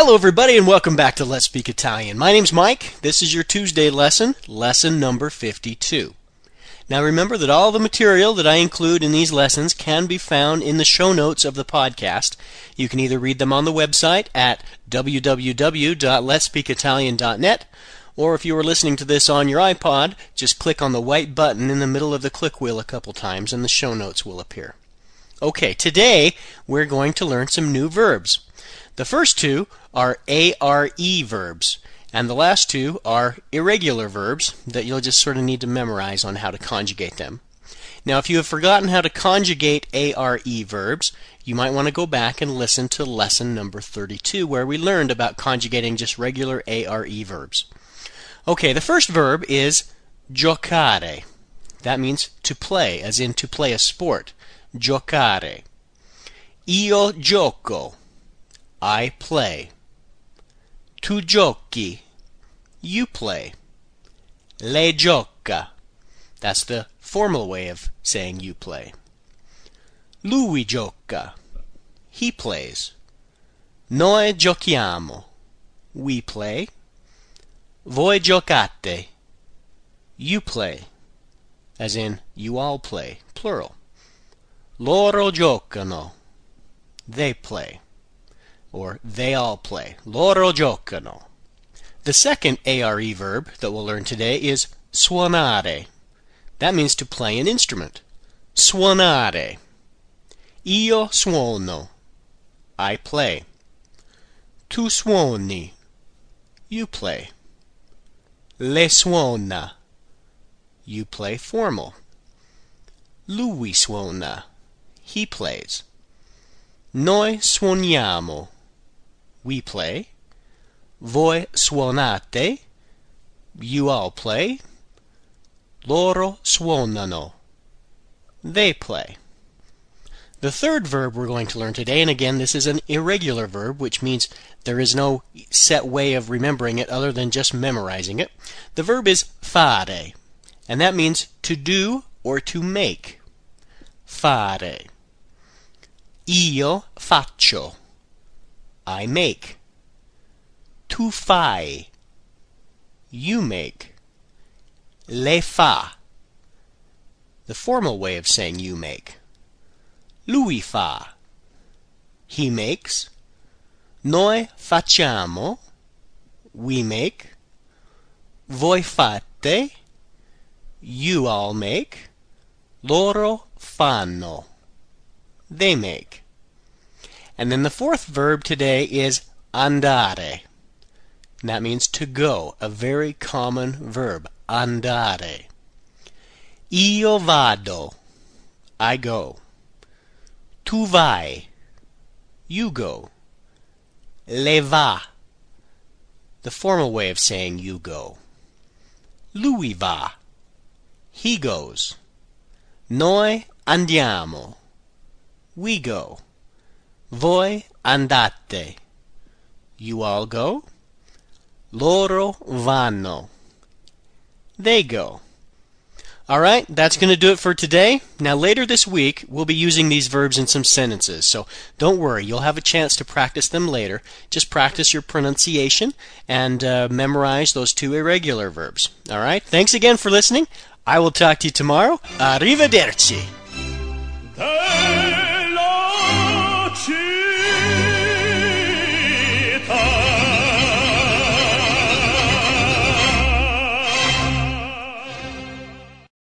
Hello, everybody, and welcome back to Let's Speak Italian. My name's Mike. This is your Tuesday lesson, lesson number 52. Now, remember that all the material that I include in these lessons can be found in the show notes of the podcast. You can either read them on the website at www.letspeakitalian.net, or if you are listening to this on your iPod, just click on the white button in the middle of the click wheel a couple times and the show notes will appear. Okay, today we're going to learn some new verbs. The first two are ARE verbs, and the last two are irregular verbs that you'll just sort of need to memorize on how to conjugate them. Now, if you have forgotten how to conjugate ARE verbs, you might want to go back and listen to lesson number 32, where we learned about conjugating just regular ARE verbs. Okay, the first verb is giocare. That means to play, as in to play a sport. Giocare. Io gioco. I play. Tu giochi. You play. Lei gioca. That's the formal way of saying you play. Lui gioca. He plays. Noi giochiamo. We play. Voi giocate. You play. As in, you all play. Plural. Loro giocano. They play or they all play. Loro giocano. The second ARE verb that we'll learn today is suonare. That means to play an instrument. Suonare. Io suono. I play. Tu suoni. You play. Lei suona. You play formal. Lui suona. He plays. Noi suoniamo we play. Voi suonate, you all play. Loro suonano, they play. The third verb we're going to learn today, and again, this is an irregular verb, which means there is no set way of remembering it other than just memorizing it. The verb is fare, and that means to do or to make. Fare. Io faccio. I make. Tu fai. You make. Lei fa. The formal way of saying you make. Lui fa. He makes. Noi facciamo. We make. Voi fate. You all make. Loro fanno. They make. And then the fourth verb today is andare. And that means to go, a very common verb, andare. Io vado. I go. Tu vai. You go. Lei va. The formal way of saying you go. Lui va. He goes. Noi andiamo. We go. Voi andate. You all go. Loro vanno. They go. All right, that's going to do it for today. Now, later this week, we'll be using these verbs in some sentences, so don't worry, you'll have a chance to practice them later. Just practice your pronunciation and uh, memorize those two irregular verbs. All right, thanks again for listening. I will talk to you tomorrow. Arrivederci.